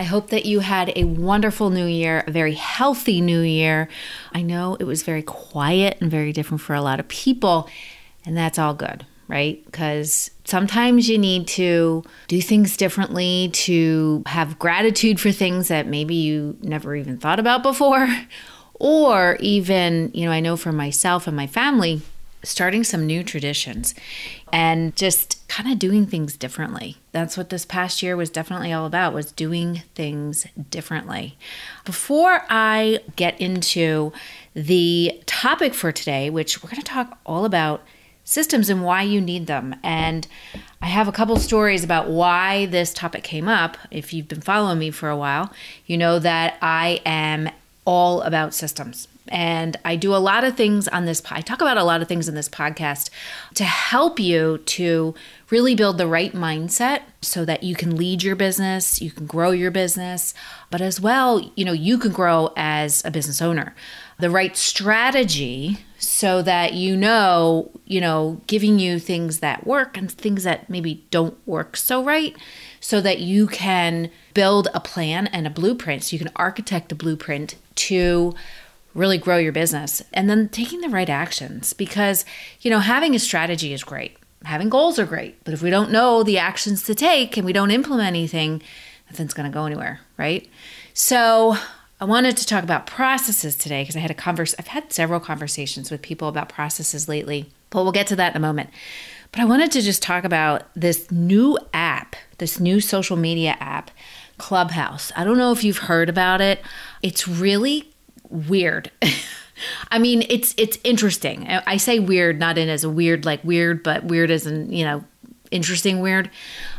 I hope that you had a wonderful new year, a very healthy new year. I know it was very quiet and very different for a lot of people, and that's all good, right? Because sometimes you need to do things differently, to have gratitude for things that maybe you never even thought about before. Or even, you know, I know for myself and my family, starting some new traditions and just kind of doing things differently. That's what this past year was definitely all about was doing things differently. Before I get into the topic for today, which we're going to talk all about systems and why you need them. And I have a couple stories about why this topic came up. If you've been following me for a while, you know that I am all about systems. And I do a lot of things on this, I talk about a lot of things in this podcast to help you to really build the right mindset so that you can lead your business, you can grow your business, but as well, you know, you can grow as a business owner. The right strategy so that you know, you know, giving you things that work and things that maybe don't work so right so that you can build a plan and a blueprint so you can architect a blueprint to really grow your business. And then taking the right actions because you know having a strategy is great. Having goals are great. But if we don't know the actions to take and we don't implement anything nothing's going to go anywhere right? So i wanted to talk about processes today because i had a converse i've had several conversations with people about processes lately but we'll get to that in a moment. But i wanted to just talk about this new app this new social media app clubhouse. I don't know if you've heard about it. It's really weird. I mean, it's it's interesting. I say weird not in as a weird like weird, but weird as in, you know, interesting weird.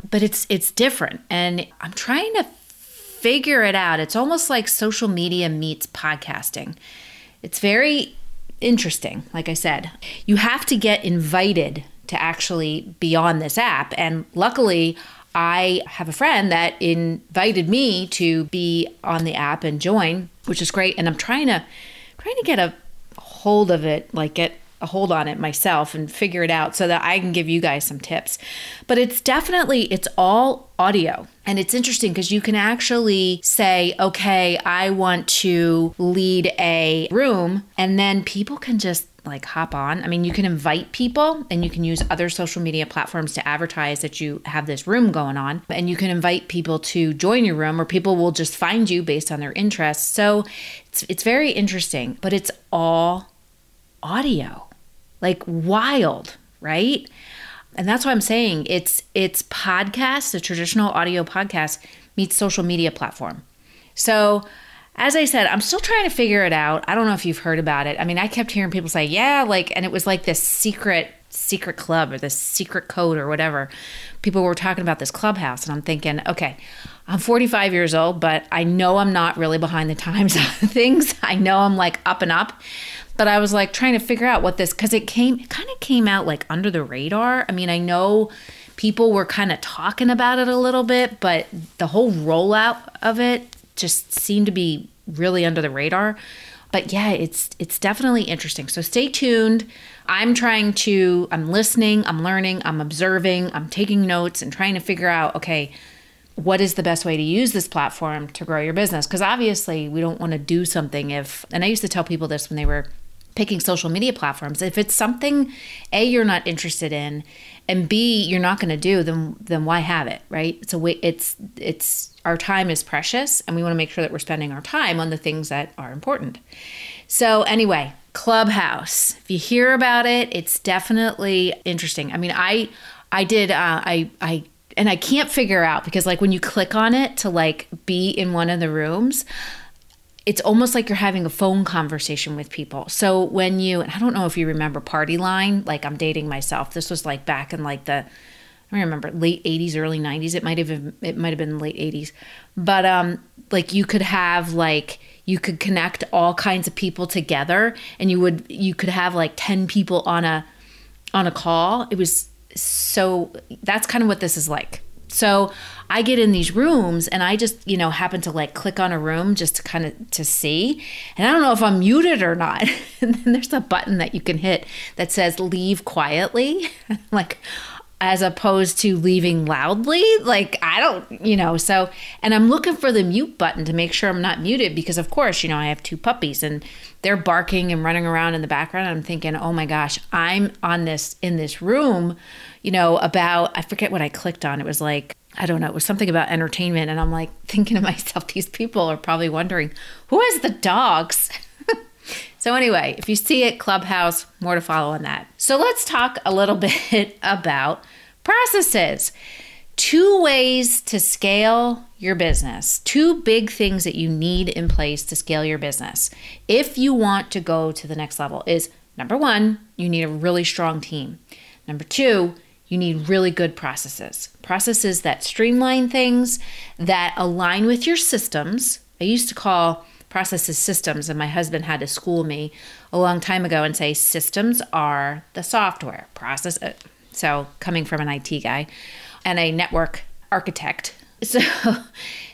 But it's it's different and I'm trying to figure it out. It's almost like social media meets podcasting. It's very interesting, like I said. You have to get invited to actually be on this app and luckily I have a friend that invited me to be on the app and join, which is great. And I'm trying to trying to get a hold of it, like get a hold on it myself and figure it out so that I can give you guys some tips. But it's definitely it's all audio. And it's interesting because you can actually say, "Okay, I want to lead a room," and then people can just like hop on. I mean, you can invite people and you can use other social media platforms to advertise that you have this room going on. And you can invite people to join your room or people will just find you based on their interests. So it's, it's very interesting, but it's all audio. Like wild, right? And that's what I'm saying. It's it's podcast, the traditional audio podcast meets social media platform. So as I said, I'm still trying to figure it out. I don't know if you've heard about it. I mean, I kept hearing people say, yeah, like, and it was like this secret, secret club or this secret code or whatever. People were talking about this clubhouse, and I'm thinking, okay, I'm 45 years old, but I know I'm not really behind the times of things. I know I'm like up and up. But I was like trying to figure out what this, because it came, it kind of came out like under the radar. I mean, I know people were kind of talking about it a little bit, but the whole rollout of it just seem to be really under the radar. But yeah, it's it's definitely interesting. So stay tuned. I'm trying to I'm listening, I'm learning, I'm observing, I'm taking notes and trying to figure out okay, what is the best way to use this platform to grow your business? Because obviously, we don't want to do something if and I used to tell people this when they were picking social media platforms. If it's something A you're not interested in and B you're not going to do, then then why have it, right? It's a way it's it's our time is precious and we want to make sure that we're spending our time on the things that are important. So anyway, Clubhouse. If you hear about it, it's definitely interesting. I mean, I I did uh, I I and I can't figure out because like when you click on it to like be in one of the rooms, it's almost like you're having a phone conversation with people. So when you, I don't know if you remember Party Line, like I'm dating myself. This was like back in like the, I remember late 80s, early 90s. It might have been, it might have been late 80s, but um, like you could have like you could connect all kinds of people together, and you would you could have like 10 people on a on a call. It was so that's kind of what this is like. So I get in these rooms and I just, you know, happen to like click on a room just to kind of to see. And I don't know if I'm muted or not. and then there's a button that you can hit that says leave quietly. like as opposed to leaving loudly. Like, I don't, you know, so, and I'm looking for the mute button to make sure I'm not muted because, of course, you know, I have two puppies and they're barking and running around in the background. I'm thinking, oh my gosh, I'm on this, in this room, you know, about, I forget what I clicked on. It was like, I don't know, it was something about entertainment. And I'm like thinking to myself, these people are probably wondering, who has the dogs? So, anyway, if you see it, Clubhouse, more to follow on that. So, let's talk a little bit about processes. Two ways to scale your business, two big things that you need in place to scale your business if you want to go to the next level is number one, you need a really strong team. Number two, you need really good processes. Processes that streamline things, that align with your systems. I used to call processes systems, and my husband had to school me a long time ago and say systems are the software process. Uh, so, coming from an IT guy and a network architect. So,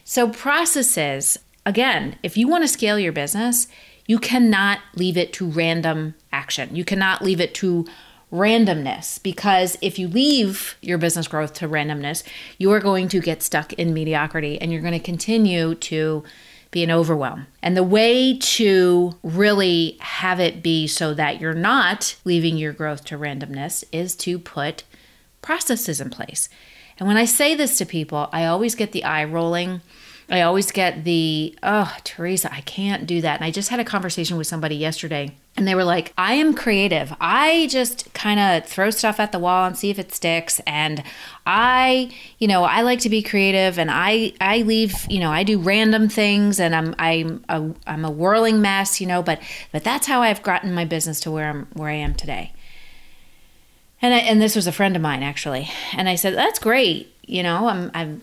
so processes, again, if you want to scale your business, you cannot leave it to random action. You cannot leave it to randomness because if you leave your business growth to randomness, you are going to get stuck in mediocrity and you're going to continue to be an overwhelm. And the way to really have it be so that you're not leaving your growth to randomness is to put processes in place. And when I say this to people, I always get the eye rolling. I always get the, oh, Teresa, I can't do that. And I just had a conversation with somebody yesterday and they were like, I am creative. I just kind of throw stuff at the wall and see if it sticks. And I, you know, I like to be creative and I, I leave, you know, I do random things and I'm, I'm, a, I'm a whirling mess, you know, but, but that's how I've gotten my business to where I'm, where I am today. And I, and this was a friend of mine actually. And I said, that's great. You know, I'm, I'm,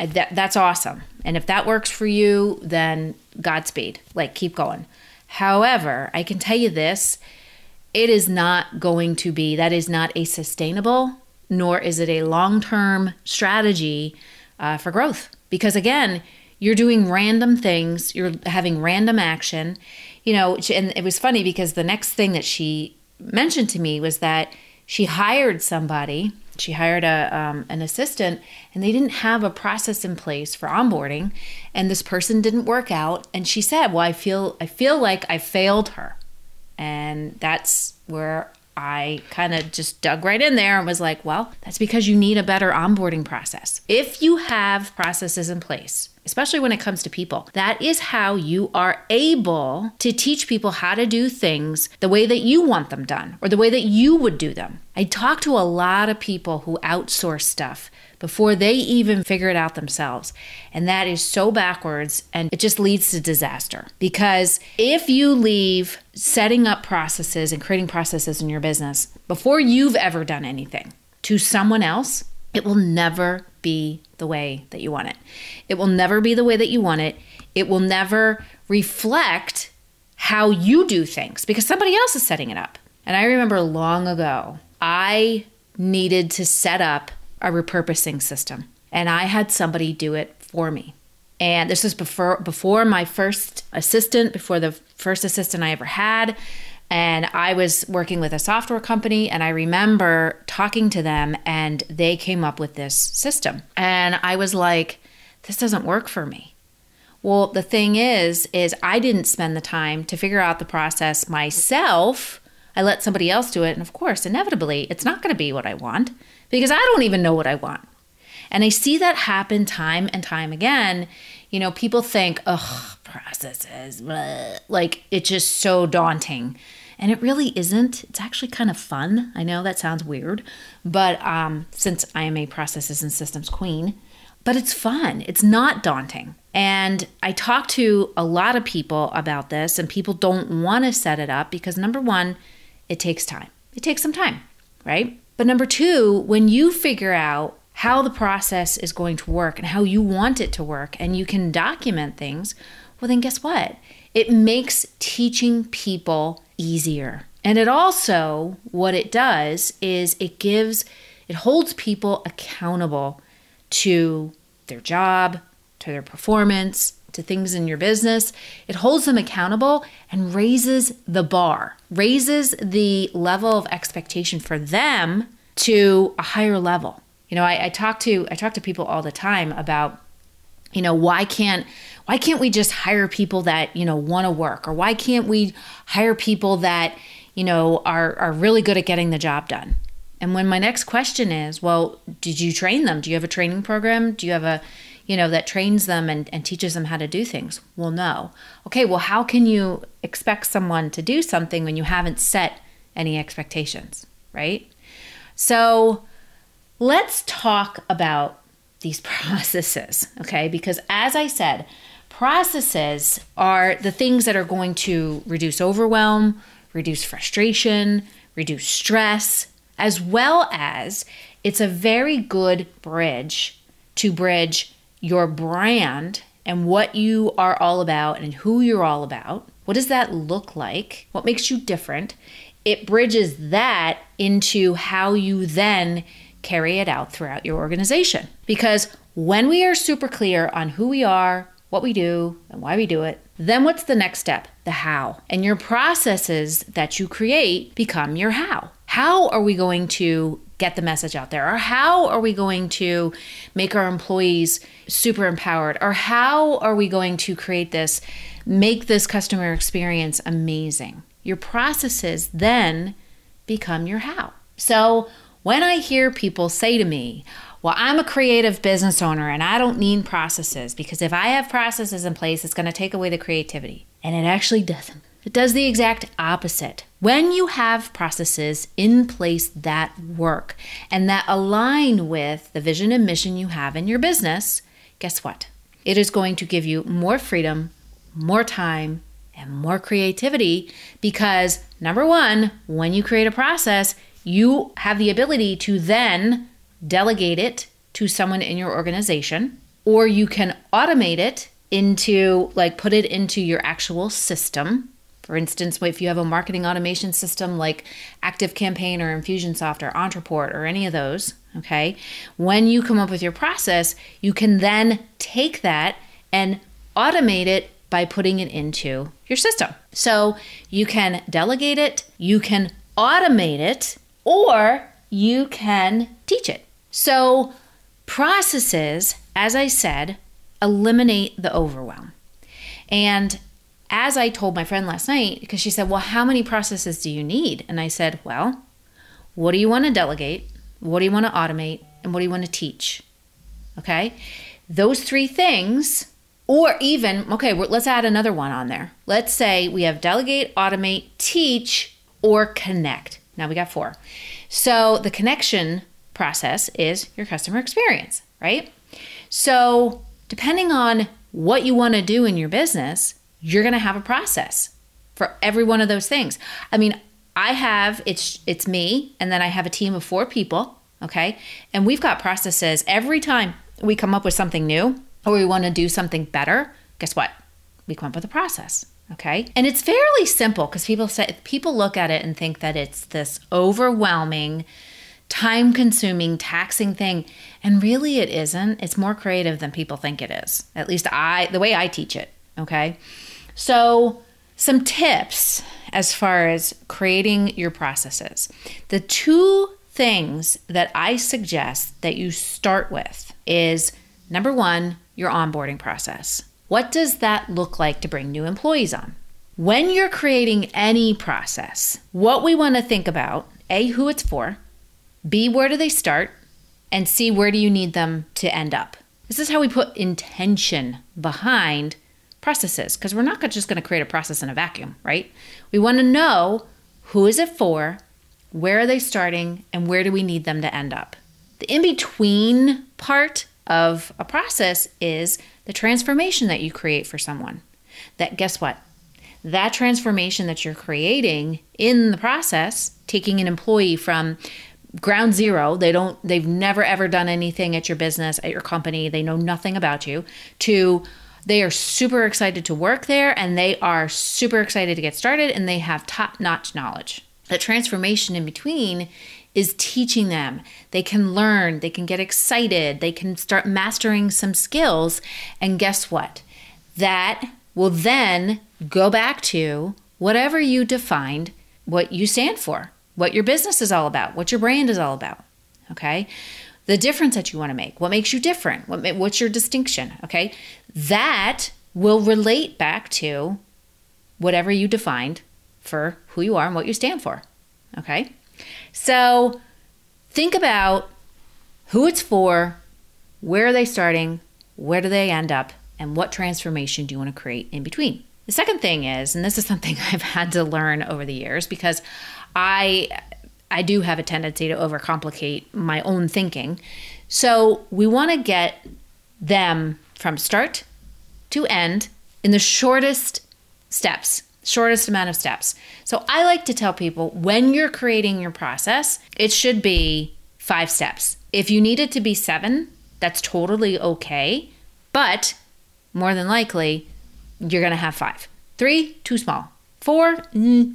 I, that, that's awesome. And if that works for you, then Godspeed. Like, keep going. However, I can tell you this it is not going to be, that is not a sustainable, nor is it a long term strategy uh, for growth. Because again, you're doing random things, you're having random action. You know, and it was funny because the next thing that she mentioned to me was that she hired somebody she hired a um, an assistant and they didn't have a process in place for onboarding and this person didn't work out and she said well i feel i feel like i failed her. And that's where I kind of just dug right in there and was like, well, that's because you need a better onboarding process. If you have processes in place, especially when it comes to people, that is how you are able to teach people how to do things the way that you want them done or the way that you would do them. I talk to a lot of people who outsource stuff before they even figure it out themselves. And that is so backwards and it just leads to disaster. Because if you leave setting up processes and creating processes in your business before you've ever done anything to someone else, it will never be the way that you want it. It will never be the way that you want it. It will never reflect how you do things because somebody else is setting it up. And I remember long ago, I needed to set up a repurposing system. And I had somebody do it for me. And this was before before my first assistant, before the first assistant I ever had. And I was working with a software company, and I remember talking to them, and they came up with this system. And I was like, this doesn't work for me. Well, the thing is, is I didn't spend the time to figure out the process myself. I let somebody else do it, and of course, inevitably, it's not going to be what I want because I don't even know what I want. And I see that happen time and time again. You know, people think, ugh, processes, blah. like it's just so daunting. And it really isn't. It's actually kind of fun. I know that sounds weird, but um, since I am a processes and systems queen, but it's fun. It's not daunting. And I talk to a lot of people about this, and people don't want to set it up because number one, it takes time. It takes some time, right? But number two, when you figure out how the process is going to work and how you want it to work, and you can document things, well, then guess what? It makes teaching people easier. And it also, what it does is it gives, it holds people accountable to their job, to their performance, to things in your business, it holds them accountable and raises the bar, raises the level of expectation for them to a higher level. You know, I, I talk to I talk to people all the time about, you know, why can't why can't we just hire people that you know want to work, or why can't we hire people that you know are are really good at getting the job done? And when my next question is, well, did you train them? Do you have a training program? Do you have a, you know, that trains them and, and teaches them how to do things? Well, no. Okay, well, how can you expect someone to do something when you haven't set any expectations, right? So let's talk about these processes, okay? Because as I said, processes are the things that are going to reduce overwhelm, reduce frustration, reduce stress, as well as it's a very good bridge to bridge your brand and what you are all about and who you're all about. What does that look like? What makes you different? It bridges that into how you then carry it out throughout your organization. Because when we are super clear on who we are, what we do, and why we do it, then what's the next step? The how. And your processes that you create become your how. How are we going to get the message out there? Or how are we going to make our employees super empowered? Or how are we going to create this, make this customer experience amazing? Your processes then become your how. So when I hear people say to me, well, I'm a creative business owner and I don't need processes because if I have processes in place, it's going to take away the creativity. And it actually doesn't. It does the exact opposite. When you have processes in place that work and that align with the vision and mission you have in your business, guess what? It is going to give you more freedom, more time, and more creativity because number one, when you create a process, you have the ability to then delegate it to someone in your organization, or you can automate it into, like, put it into your actual system. For instance, if you have a marketing automation system like ActiveCampaign or Infusionsoft or Ontraport or any of those, okay, when you come up with your process, you can then take that and automate it by putting it into your system. So you can delegate it, you can automate it, or you can teach it. So, processes, as I said, eliminate the overwhelm. And as I told my friend last night, because she said, Well, how many processes do you need? And I said, Well, what do you want to delegate? What do you want to automate? And what do you want to teach? Okay. Those three things, or even, okay, let's add another one on there. Let's say we have delegate, automate, teach, or connect. Now we got four. So the connection process is your customer experience, right? So, depending on what you want to do in your business, you're going to have a process for every one of those things. I mean, I have it's it's me and then I have a team of 4 people, okay? And we've got processes every time we come up with something new or we want to do something better, guess what? We come up with a process. Okay. And it's fairly simple because people say people look at it and think that it's this overwhelming time consuming, taxing thing. And really, it isn't. It's more creative than people think it is. At least I, the way I teach it. Okay. So, some tips as far as creating your processes. The two things that I suggest that you start with is number one, your onboarding process. What does that look like to bring new employees on? When you're creating any process, what we want to think about A, who it's for, B, where do they start? And C, where do you need them to end up? This is how we put intention behind processes because we're not just going to create a process in a vacuum, right? We want to know who is it for, where are they starting, and where do we need them to end up. The in between part of a process is the transformation that you create for someone. That guess what? That transformation that you're creating in the process, taking an employee from ground zero they don't they've never ever done anything at your business at your company they know nothing about you to they are super excited to work there and they are super excited to get started and they have top notch knowledge the transformation in between is teaching them they can learn they can get excited they can start mastering some skills and guess what that will then go back to whatever you defined what you stand for what your business is all about, what your brand is all about. Okay. The difference that you want to make, what makes you different, what, what's your distinction. Okay. That will relate back to whatever you defined for who you are and what you stand for. Okay. So think about who it's for, where are they starting, where do they end up, and what transformation do you want to create in between. The second thing is, and this is something I've had to learn over the years because I I do have a tendency to overcomplicate my own thinking. So we want to get them from start to end in the shortest steps, shortest amount of steps. So I like to tell people when you're creating your process, it should be five steps. If you need it to be seven, that's totally okay. But more than likely, you're going to have five. Three, too small. Four, mm,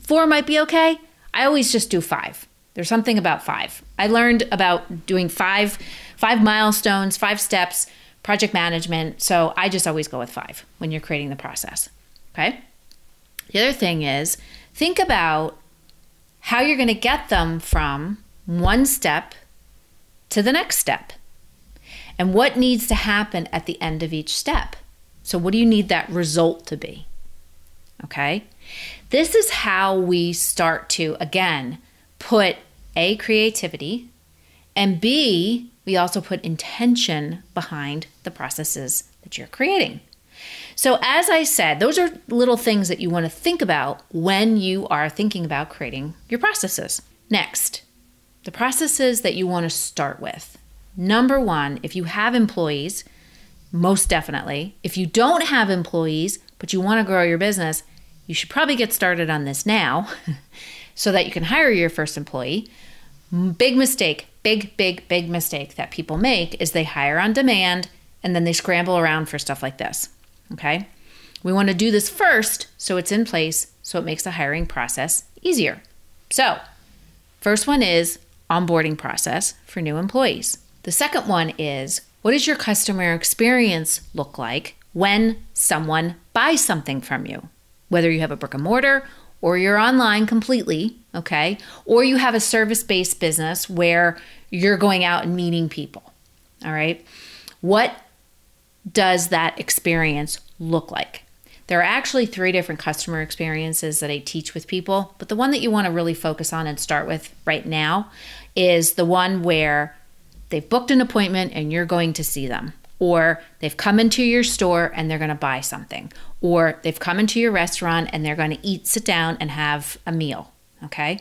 four might be okay. I always just do five. There's something about five. I learned about doing five, five milestones, five steps, project management. So I just always go with five when you're creating the process. Okay. The other thing is think about how you're going to get them from one step to the next step and what needs to happen at the end of each step. So, what do you need that result to be? Okay. This is how we start to, again, put A, creativity, and B, we also put intention behind the processes that you're creating. So, as I said, those are little things that you want to think about when you are thinking about creating your processes. Next, the processes that you want to start with. Number one, if you have employees, most definitely. If you don't have employees, but you want to grow your business, you should probably get started on this now so that you can hire your first employee. Big mistake, big, big, big mistake that people make is they hire on demand and then they scramble around for stuff like this. Okay? We want to do this first so it's in place so it makes the hiring process easier. So, first one is onboarding process for new employees. The second one is what does your customer experience look like when someone buys something from you? Whether you have a brick and mortar or you're online completely, okay? Or you have a service based business where you're going out and meeting people, all right? What does that experience look like? There are actually three different customer experiences that I teach with people, but the one that you want to really focus on and start with right now is the one where they've booked an appointment and you're going to see them. Or they've come into your store and they're going to buy something. Or they've come into your restaurant and they're going to eat, sit down, and have a meal. Okay.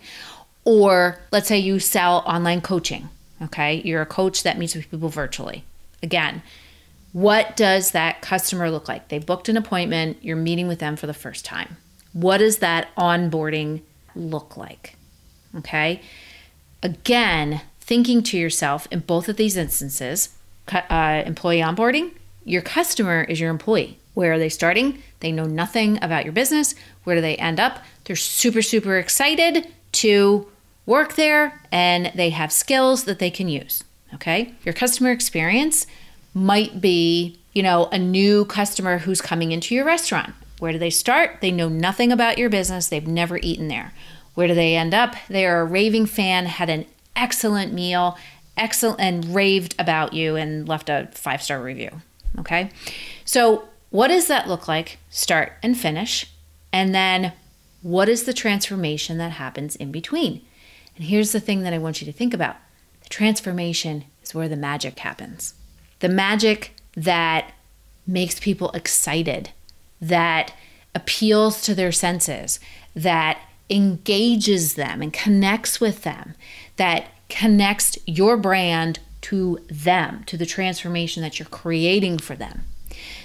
Or let's say you sell online coaching. Okay. You're a coach that meets with people virtually. Again, what does that customer look like? They booked an appointment, you're meeting with them for the first time. What does that onboarding look like? Okay. Again, thinking to yourself in both of these instances uh, employee onboarding, your customer is your employee. Where are they starting? They know nothing about your business. Where do they end up? They're super, super excited to work there and they have skills that they can use. Okay. Your customer experience might be, you know, a new customer who's coming into your restaurant. Where do they start? They know nothing about your business. They've never eaten there. Where do they end up? They are a raving fan, had an excellent meal, excellent, and raved about you and left a five star review. Okay. So, what does that look like? Start and finish. And then, what is the transformation that happens in between? And here's the thing that I want you to think about the transformation is where the magic happens. The magic that makes people excited, that appeals to their senses, that engages them and connects with them, that connects your brand to them, to the transformation that you're creating for them.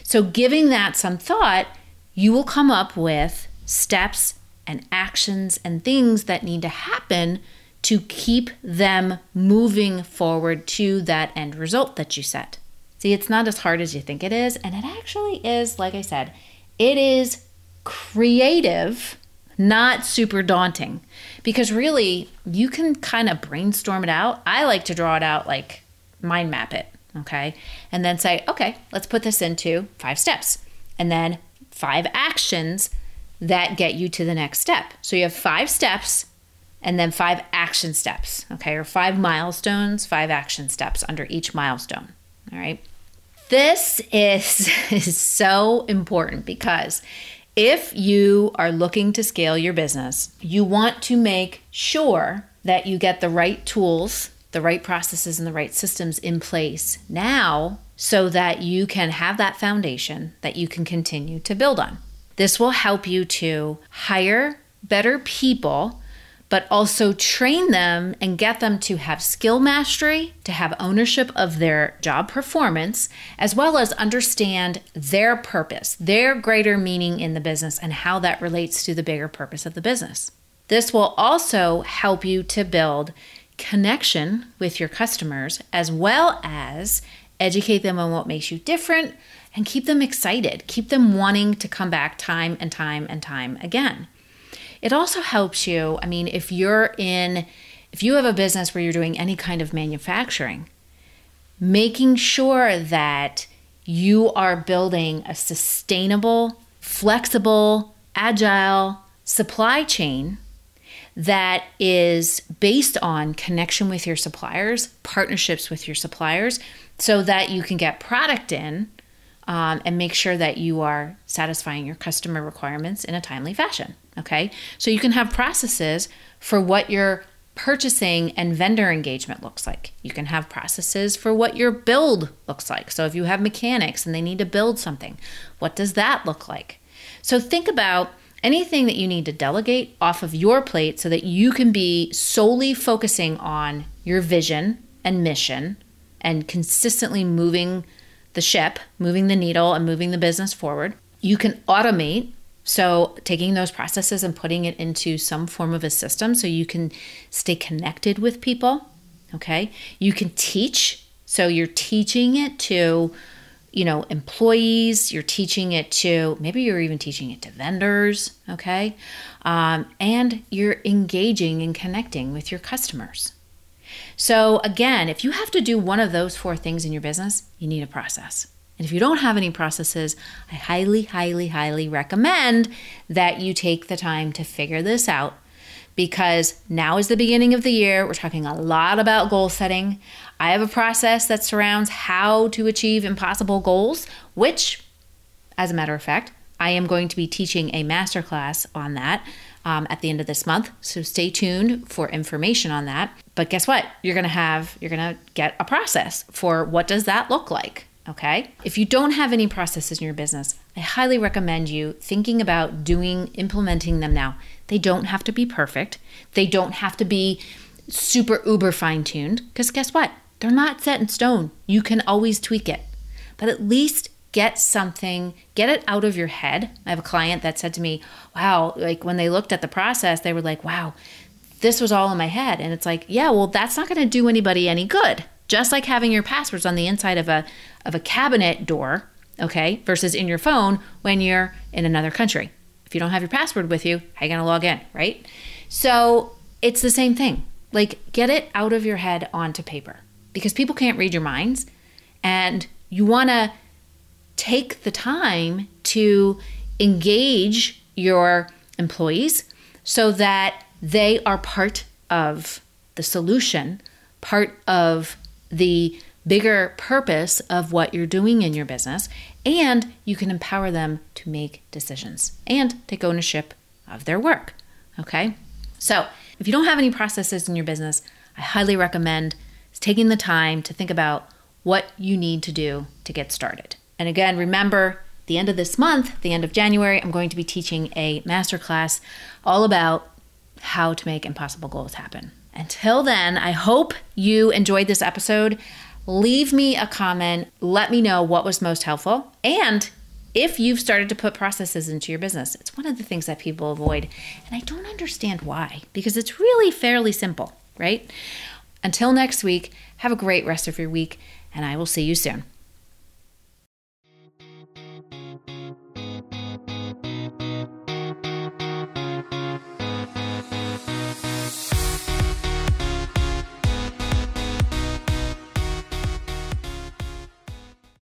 So, giving that some thought, you will come up with steps and actions and things that need to happen to keep them moving forward to that end result that you set. See, it's not as hard as you think it is, and it actually is, like I said, it is creative not super daunting because really you can kind of brainstorm it out. I like to draw it out like mind map it, okay? And then say, okay, let's put this into five steps and then five actions that get you to the next step. So you have five steps and then five action steps, okay, or five milestones, five action steps under each milestone. All right. This is, is so important because if you are looking to scale your business, you want to make sure that you get the right tools, the right processes, and the right systems in place now so that you can have that foundation that you can continue to build on. This will help you to hire better people but also train them and get them to have skill mastery, to have ownership of their job performance, as well as understand their purpose, their greater meaning in the business, and how that relates to the bigger purpose of the business. This will also help you to build connection with your customers, as well as educate them on what makes you different and keep them excited, keep them wanting to come back time and time and time again. It also helps you, I mean, if you're in, if you have a business where you're doing any kind of manufacturing, making sure that you are building a sustainable, flexible, agile supply chain that is based on connection with your suppliers, partnerships with your suppliers, so that you can get product in um, and make sure that you are satisfying your customer requirements in a timely fashion. Okay, so you can have processes for what your purchasing and vendor engagement looks like. You can have processes for what your build looks like. So if you have mechanics and they need to build something, what does that look like? So think about anything that you need to delegate off of your plate so that you can be solely focusing on your vision and mission and consistently moving the ship, moving the needle and moving the business forward. You can automate so, taking those processes and putting it into some form of a system so you can stay connected with people. Okay. You can teach. So, you're teaching it to, you know, employees, you're teaching it to, maybe you're even teaching it to vendors. Okay. Um, and you're engaging and connecting with your customers. So, again, if you have to do one of those four things in your business, you need a process. And if you don't have any processes, I highly, highly, highly recommend that you take the time to figure this out because now is the beginning of the year. We're talking a lot about goal setting. I have a process that surrounds how to achieve impossible goals, which, as a matter of fact, I am going to be teaching a masterclass on that um, at the end of this month. So stay tuned for information on that. But guess what? You're gonna have you're gonna get a process for what does that look like. Okay. If you don't have any processes in your business, I highly recommend you thinking about doing, implementing them now. They don't have to be perfect, they don't have to be super uber fine tuned, because guess what? They're not set in stone. You can always tweak it, but at least get something, get it out of your head. I have a client that said to me, wow, like when they looked at the process, they were like, wow, this was all in my head. And it's like, yeah, well, that's not going to do anybody any good. Just like having your passwords on the inside of a of a cabinet door, okay, versus in your phone when you're in another country. If you don't have your password with you, how are you going to log in, right? So it's the same thing. Like, get it out of your head onto paper because people can't read your minds. And you want to take the time to engage your employees so that they are part of the solution, part of the bigger purpose of what you're doing in your business, and you can empower them to make decisions and take ownership of their work. Okay? So, if you don't have any processes in your business, I highly recommend taking the time to think about what you need to do to get started. And again, remember, the end of this month, the end of January, I'm going to be teaching a masterclass all about how to make impossible goals happen. Until then, I hope you enjoyed this episode leave me a comment. Let me know what was most helpful. And if you've started to put processes into your business, it's one of the things that people avoid. And I don't understand why, because it's really fairly simple, right? Until next week, have a great rest of your week, and I will see you soon.